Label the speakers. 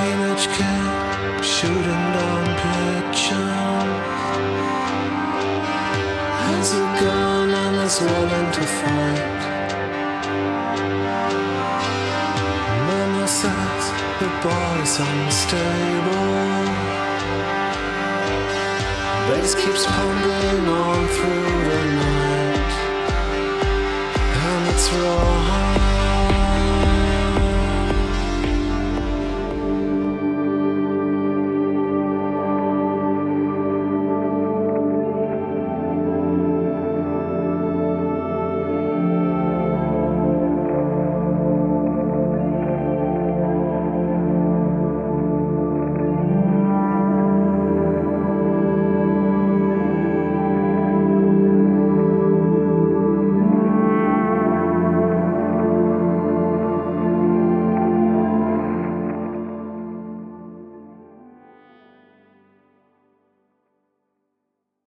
Speaker 1: teenage kid shooting down pictures. Has a gun and is willing to fight. Mama says the boy's unstable. Bass keeps pumping on through the night, and it's raw.